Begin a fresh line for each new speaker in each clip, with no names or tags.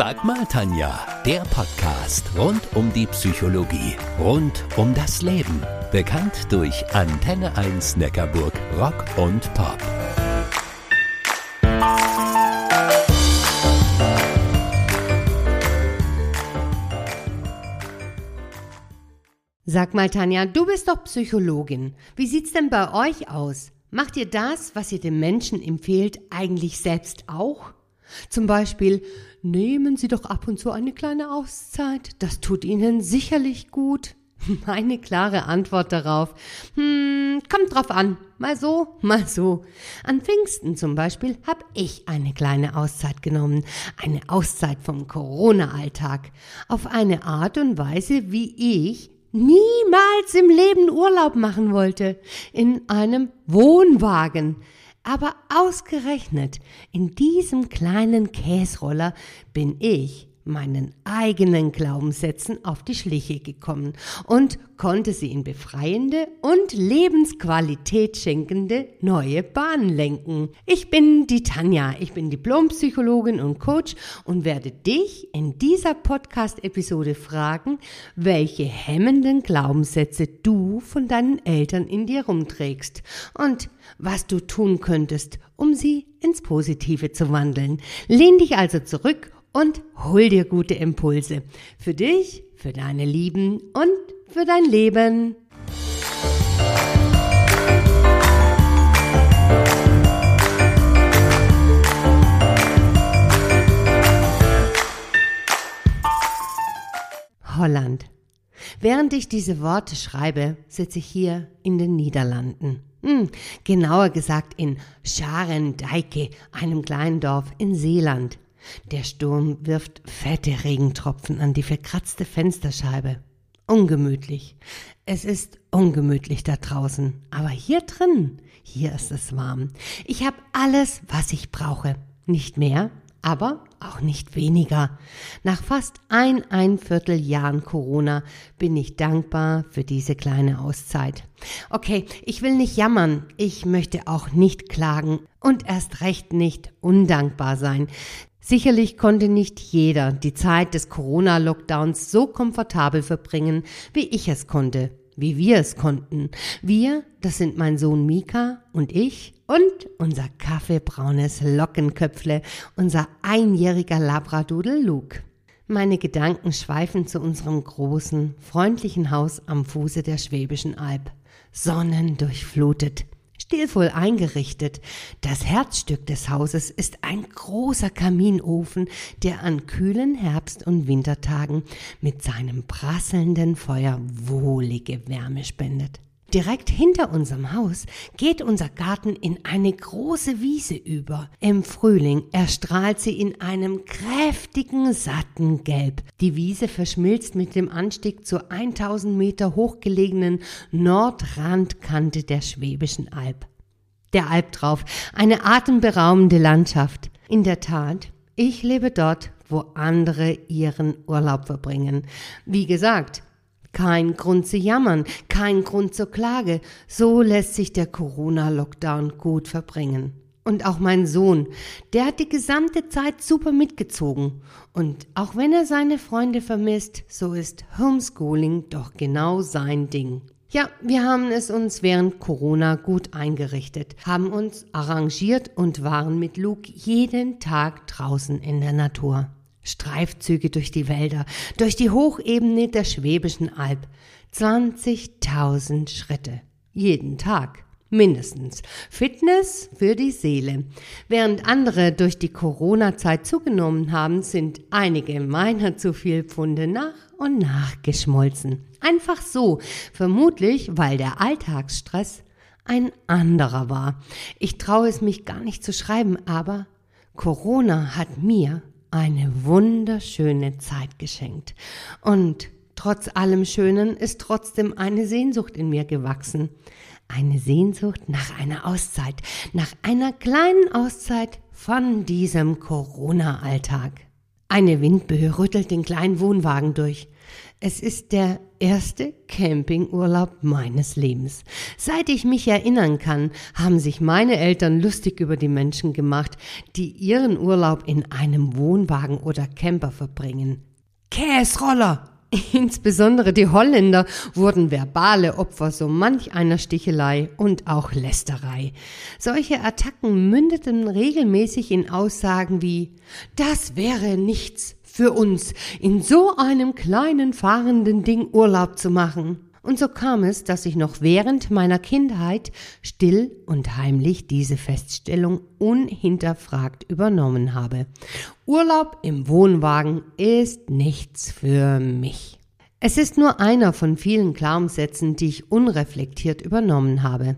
Sag mal, Tanja, der Podcast rund um die Psychologie, rund um das Leben. Bekannt durch Antenne 1 Neckarburg Rock und Pop.
Sag mal, Tanja, du bist doch Psychologin. Wie sieht's denn bei euch aus? Macht ihr das, was ihr dem Menschen empfehlt, eigentlich selbst auch? Zum Beispiel, nehmen Sie doch ab und zu eine kleine Auszeit, das tut Ihnen sicherlich gut. Meine klare Antwort darauf, hm, kommt drauf an, mal so, mal so. An Pfingsten zum Beispiel habe ich eine kleine Auszeit genommen, eine Auszeit vom Corona-Alltag, auf eine Art und Weise, wie ich niemals im Leben Urlaub machen wollte, in einem Wohnwagen. Aber ausgerechnet in diesem kleinen Käsroller bin ich meinen eigenen Glaubenssätzen auf die Schliche gekommen und konnte sie in befreiende und Lebensqualität schenkende neue Bahnen lenken. Ich bin die Tanja, ich bin Diplompsychologin und Coach und werde dich in dieser Podcast-Episode fragen, welche hemmenden Glaubenssätze du von deinen Eltern in dir rumträgst und was du tun könntest, um sie ins Positive zu wandeln. Lehn dich also zurück und hol dir gute Impulse. Für dich, für deine Lieben und für dein Leben. Holland. Während ich diese Worte schreibe, sitze ich hier in den Niederlanden. Hm, genauer gesagt in Scharendijke, einem kleinen Dorf in Seeland. Der Sturm wirft fette Regentropfen an die verkratzte Fensterscheibe. Ungemütlich. Es ist ungemütlich da draußen. Aber hier drin, hier ist es warm. Ich habe alles, was ich brauche. Nicht mehr, aber auch nicht weniger. Nach fast ein, ein Vierteljahren Corona bin ich dankbar für diese kleine Auszeit. Okay, ich will nicht jammern, ich möchte auch nicht klagen und erst recht nicht undankbar sein. Sicherlich konnte nicht jeder die Zeit des Corona-Lockdowns so komfortabel verbringen, wie ich es konnte, wie wir es konnten. Wir, das sind mein Sohn Mika und ich und unser kaffeebraunes Lockenköpfle, unser einjähriger Labradudel Luke. Meine Gedanken schweifen zu unserem großen, freundlichen Haus am Fuße der Schwäbischen Alb. Sonnendurchflutet stilvoll eingerichtet. Das Herzstück des Hauses ist ein großer Kaminofen, der an kühlen Herbst- und Wintertagen mit seinem prasselnden Feuer wohlige Wärme spendet. Direkt hinter unserem Haus geht unser Garten in eine große Wiese über. Im Frühling erstrahlt sie in einem kräftigen, satten Gelb. Die Wiese verschmilzt mit dem Anstieg zur 1000 Meter hochgelegenen Nordrandkante der Schwäbischen Alb. Der Alb drauf, eine atemberaubende Landschaft. In der Tat, ich lebe dort, wo andere ihren Urlaub verbringen. Wie gesagt, kein Grund zu jammern, kein Grund zur Klage. So lässt sich der Corona-Lockdown gut verbringen. Und auch mein Sohn, der hat die gesamte Zeit super mitgezogen. Und auch wenn er seine Freunde vermisst, so ist Homeschooling doch genau sein Ding. Ja, wir haben es uns während Corona gut eingerichtet, haben uns arrangiert und waren mit Luke jeden Tag draußen in der Natur. Streifzüge durch die Wälder, durch die Hochebene der Schwäbischen Alb. 20.000 Schritte. Jeden Tag. Mindestens. Fitness für die Seele. Während andere durch die Corona-Zeit zugenommen haben, sind einige meiner zu viel Pfunde nach und nach geschmolzen. Einfach so. Vermutlich, weil der Alltagsstress ein anderer war. Ich traue es mich gar nicht zu schreiben, aber Corona hat mir eine wunderschöne Zeit geschenkt. Und trotz allem Schönen ist trotzdem eine Sehnsucht in mir gewachsen. Eine Sehnsucht nach einer Auszeit, nach einer kleinen Auszeit von diesem Corona-Alltag. Eine Windböe rüttelt den kleinen Wohnwagen durch. Es ist der erste Campingurlaub meines Lebens. Seit ich mich erinnern kann, haben sich meine Eltern lustig über die Menschen gemacht, die ihren Urlaub in einem Wohnwagen oder Camper verbringen. Käsroller! Insbesondere die Holländer wurden verbale Opfer so manch einer Stichelei und auch Lästerei. Solche Attacken mündeten regelmäßig in Aussagen wie Das wäre nichts, für uns, in so einem kleinen fahrenden Ding Urlaub zu machen. Und so kam es, dass ich noch während meiner Kindheit still und heimlich diese Feststellung unhinterfragt übernommen habe. Urlaub im Wohnwagen ist nichts für mich. Es ist nur einer von vielen Glaubenssätzen, die ich unreflektiert übernommen habe.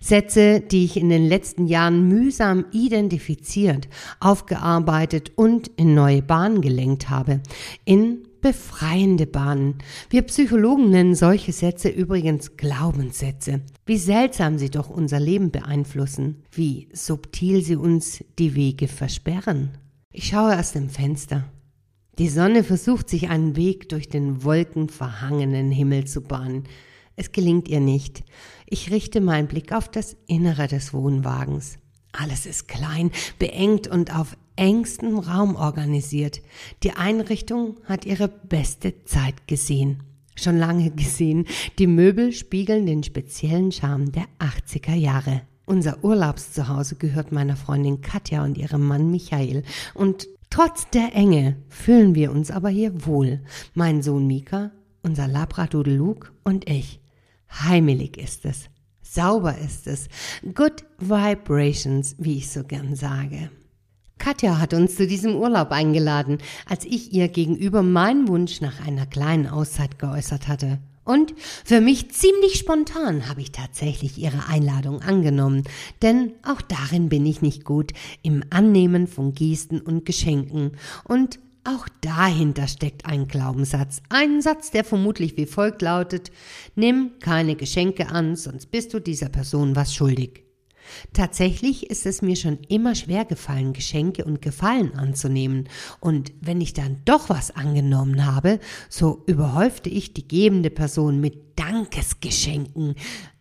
Sätze, die ich in den letzten Jahren mühsam identifiziert, aufgearbeitet und in neue Bahnen gelenkt habe. In befreiende Bahnen. Wir Psychologen nennen solche Sätze übrigens Glaubenssätze. Wie seltsam sie doch unser Leben beeinflussen, wie subtil sie uns die Wege versperren. Ich schaue aus dem Fenster. Die Sonne versucht sich einen Weg durch den wolkenverhangenen Himmel zu bahnen. Es gelingt ihr nicht. Ich richte meinen Blick auf das Innere des Wohnwagens. Alles ist klein, beengt und auf engstem Raum organisiert. Die Einrichtung hat ihre beste Zeit gesehen. Schon lange gesehen. Die Möbel spiegeln den speziellen Charme der 80er Jahre. Unser Urlaubszuhause gehört meiner Freundin Katja und ihrem Mann Michael. Und trotz der Enge fühlen wir uns aber hier wohl. Mein Sohn Mika, unser Labrador Luke und ich. Heimelig ist es. Sauber ist es. Good Vibrations, wie ich so gern sage. Katja hat uns zu diesem Urlaub eingeladen, als ich ihr gegenüber meinen Wunsch nach einer kleinen Auszeit geäußert hatte. Und für mich ziemlich spontan habe ich tatsächlich ihre Einladung angenommen, denn auch darin bin ich nicht gut im Annehmen von Gesten und Geschenken und auch dahinter steckt ein Glaubenssatz. Ein Satz, der vermutlich wie folgt lautet, nimm keine Geschenke an, sonst bist du dieser Person was schuldig. Tatsächlich ist es mir schon immer schwer gefallen, Geschenke und Gefallen anzunehmen. Und wenn ich dann doch was angenommen habe, so überhäufte ich die gebende Person mit Dankesgeschenken,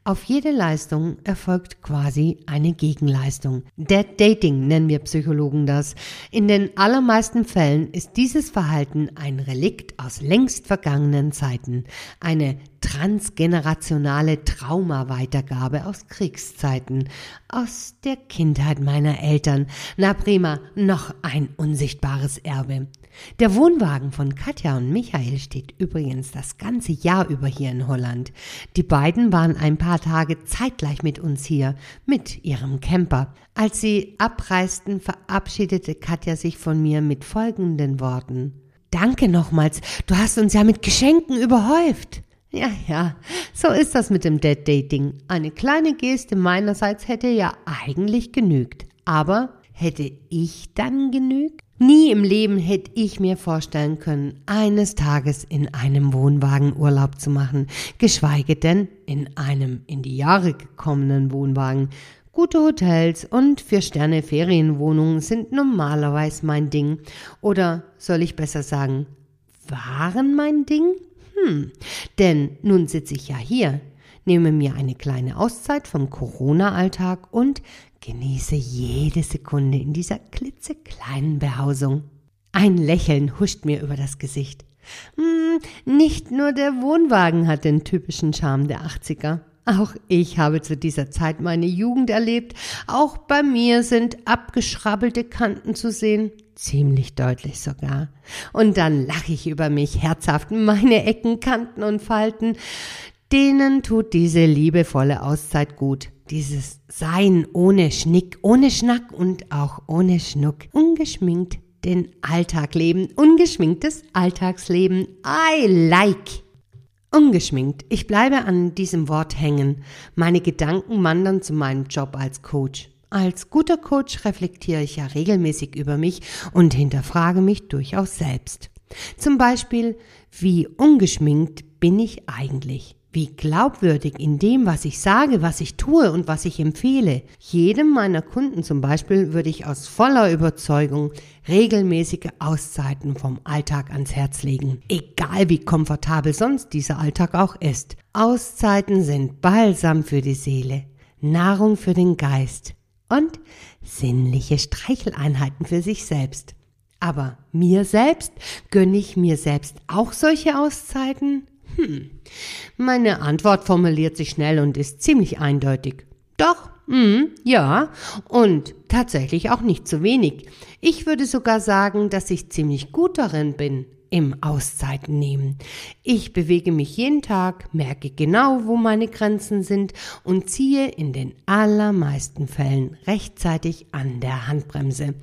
auf jede Leistung erfolgt quasi eine Gegenleistung. Dead Dating nennen wir Psychologen das. In den allermeisten Fällen ist dieses Verhalten ein Relikt aus längst vergangenen Zeiten, eine transgenerationale Traumaweitergabe aus Kriegszeiten, aus der Kindheit meiner Eltern. Na prima, noch ein unsichtbares Erbe. Der Wohnwagen von Katja und Michael steht übrigens das ganze Jahr über hier in Holland. Die beiden waren ein paar Tage zeitgleich mit uns hier, mit ihrem Camper. Als sie abreisten, verabschiedete Katja sich von mir mit folgenden Worten. Danke nochmals, du hast uns ja mit Geschenken überhäuft. Ja, ja, so ist das mit dem Dead Dating. Eine kleine Geste meinerseits hätte ja eigentlich genügt. Aber hätte ich dann genügt? Nie im Leben hätte ich mir vorstellen können, eines Tages in einem Wohnwagen Urlaub zu machen, geschweige denn in einem in die Jahre gekommenen Wohnwagen. Gute Hotels und Vier-Sterne Ferienwohnungen sind normalerweise mein Ding. Oder soll ich besser sagen, waren mein Ding? Hm, denn nun sitze ich ja hier, nehme mir eine kleine Auszeit vom Corona-Alltag und genieße jede Sekunde in dieser klitzekleinen Behausung. Ein Lächeln huscht mir über das Gesicht. Hm, nicht nur der Wohnwagen hat den typischen Charme der 80er. Auch ich habe zu dieser Zeit meine Jugend erlebt. Auch bei mir sind abgeschrabbelte Kanten zu sehen. Ziemlich deutlich sogar. Und dann lache ich über mich herzhaft. Meine Ecken, Kanten und Falten. Denen tut diese liebevolle Auszeit gut. Dieses Sein ohne Schnick, ohne Schnack und auch ohne Schnuck. Ungeschminkt den Alltag leben. Ungeschminktes Alltagsleben. I like. Ungeschminkt. Ich bleibe an diesem Wort hängen. Meine Gedanken wandern zu meinem Job als Coach. Als guter Coach reflektiere ich ja regelmäßig über mich und hinterfrage mich durchaus selbst. Zum Beispiel, wie ungeschminkt bin ich eigentlich? Wie glaubwürdig in dem, was ich sage, was ich tue und was ich empfehle. Jedem meiner Kunden zum Beispiel würde ich aus voller Überzeugung regelmäßige Auszeiten vom Alltag ans Herz legen. Egal wie komfortabel sonst dieser Alltag auch ist. Auszeiten sind Balsam für die Seele, Nahrung für den Geist und sinnliche Streicheleinheiten für sich selbst. Aber mir selbst gönne ich mir selbst auch solche Auszeiten? Hm. Meine Antwort formuliert sich schnell und ist ziemlich eindeutig. Doch, mm, ja, und tatsächlich auch nicht zu wenig. Ich würde sogar sagen, dass ich ziemlich gut darin bin, im Auszeiten nehmen. Ich bewege mich jeden Tag, merke genau, wo meine Grenzen sind und ziehe in den allermeisten Fällen rechtzeitig an der Handbremse.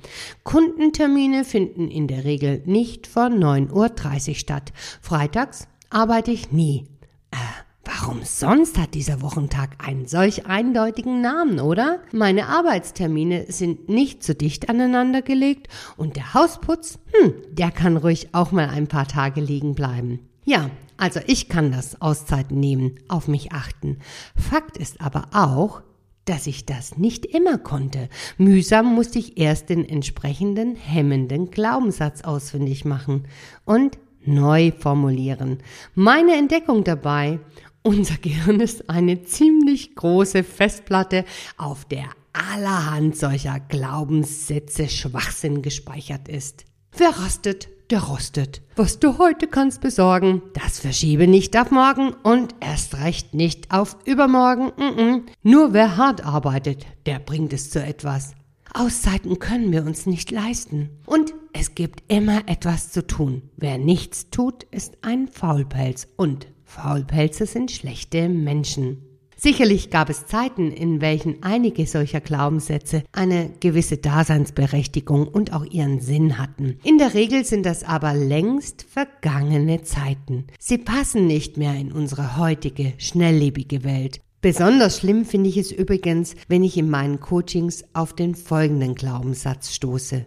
Kundentermine finden in der Regel nicht vor 9.30 Uhr statt. Freitags arbeite ich nie. Äh, warum sonst hat dieser Wochentag einen solch eindeutigen Namen, oder? Meine Arbeitstermine sind nicht zu dicht aneinander gelegt und der Hausputz, hm, der kann ruhig auch mal ein paar Tage liegen bleiben. Ja, also ich kann das Auszeiten nehmen, auf mich achten. Fakt ist aber auch, dass ich das nicht immer konnte. Mühsam musste ich erst den entsprechenden hemmenden Glaubenssatz ausfindig machen. Und neu formulieren. Meine Entdeckung dabei, unser Gehirn ist eine ziemlich große Festplatte, auf der allerhand solcher Glaubenssätze Schwachsinn gespeichert ist. Wer rastet, der rostet. Was du heute kannst besorgen, das verschiebe nicht auf morgen und erst recht nicht auf übermorgen. Mm -mm. Nur wer hart arbeitet, der bringt es zu etwas. Auszeiten können wir uns nicht leisten. Und es gibt immer etwas zu tun. Wer nichts tut, ist ein Faulpelz. Und Faulpelze sind schlechte Menschen. Sicherlich gab es Zeiten, in welchen einige solcher Glaubenssätze eine gewisse Daseinsberechtigung und auch ihren Sinn hatten. In der Regel sind das aber längst vergangene Zeiten. Sie passen nicht mehr in unsere heutige, schnelllebige Welt. Besonders schlimm finde ich es übrigens, wenn ich in meinen Coachings auf den folgenden Glaubenssatz stoße.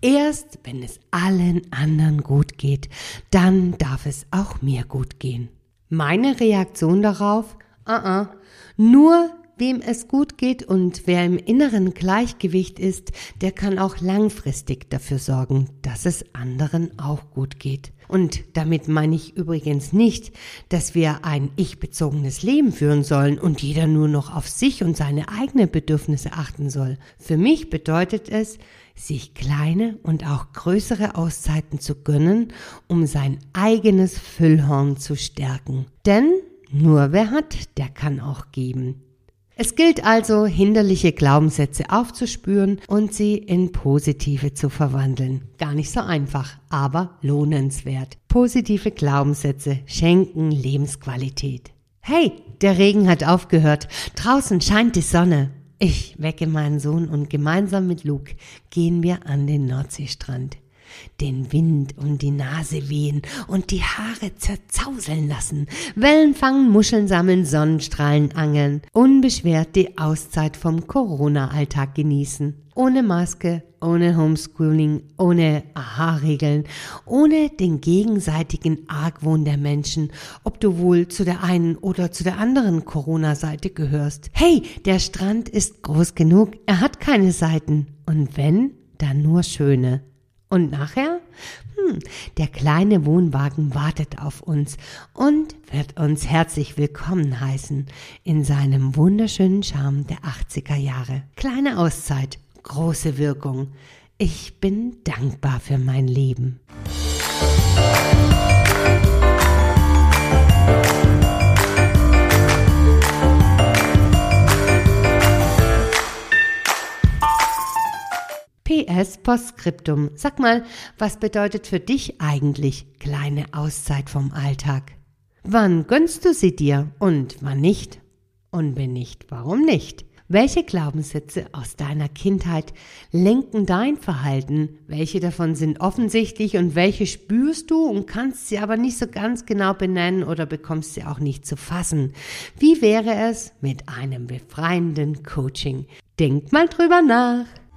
Erst wenn es allen anderen gut geht, dann darf es auch mir gut gehen. Meine Reaktion darauf? Uh -uh. Nur wem es gut geht und wer im inneren Gleichgewicht ist, der kann auch langfristig dafür sorgen, dass es anderen auch gut geht. Und damit meine ich übrigens nicht, dass wir ein ich-bezogenes Leben führen sollen und jeder nur noch auf sich und seine eigenen Bedürfnisse achten soll. Für mich bedeutet es, sich kleine und auch größere Auszeiten zu gönnen, um sein eigenes Füllhorn zu stärken. Denn nur wer hat, der kann auch geben. Es gilt also, hinderliche Glaubenssätze aufzuspüren und sie in positive zu verwandeln. Gar nicht so einfach, aber lohnenswert. Positive Glaubenssätze schenken Lebensqualität. Hey, der Regen hat aufgehört. Draußen scheint die Sonne. Ich wecke meinen Sohn und gemeinsam mit Luke gehen wir an den Nordseestrand den Wind um die Nase wehen und die Haare zerzauseln lassen, Wellen fangen, Muscheln sammeln, Sonnenstrahlen angeln, unbeschwert die Auszeit vom Corona-Alltag genießen. Ohne Maske, ohne Homeschooling, ohne Aha-Regeln, ohne den gegenseitigen Argwohn der Menschen, ob du wohl zu der einen oder zu der anderen Corona-Seite gehörst. Hey, der Strand ist groß genug, er hat keine Seiten. Und wenn, dann nur schöne. Und nachher? Hm, der kleine Wohnwagen wartet auf uns und wird uns herzlich willkommen heißen in seinem wunderschönen Charme der 80er Jahre. Kleine Auszeit, große Wirkung. Ich bin dankbar für mein Leben. PS Postskriptum. Sag mal, was bedeutet für dich eigentlich kleine Auszeit vom Alltag? Wann gönnst du sie dir und wann nicht? Und wenn nicht, warum nicht? Welche Glaubenssätze aus deiner Kindheit lenken dein Verhalten? Welche davon sind offensichtlich und welche spürst du und kannst sie aber nicht so ganz genau benennen oder bekommst sie auch nicht zu fassen? Wie wäre es mit einem befreienden Coaching? Denk mal drüber nach.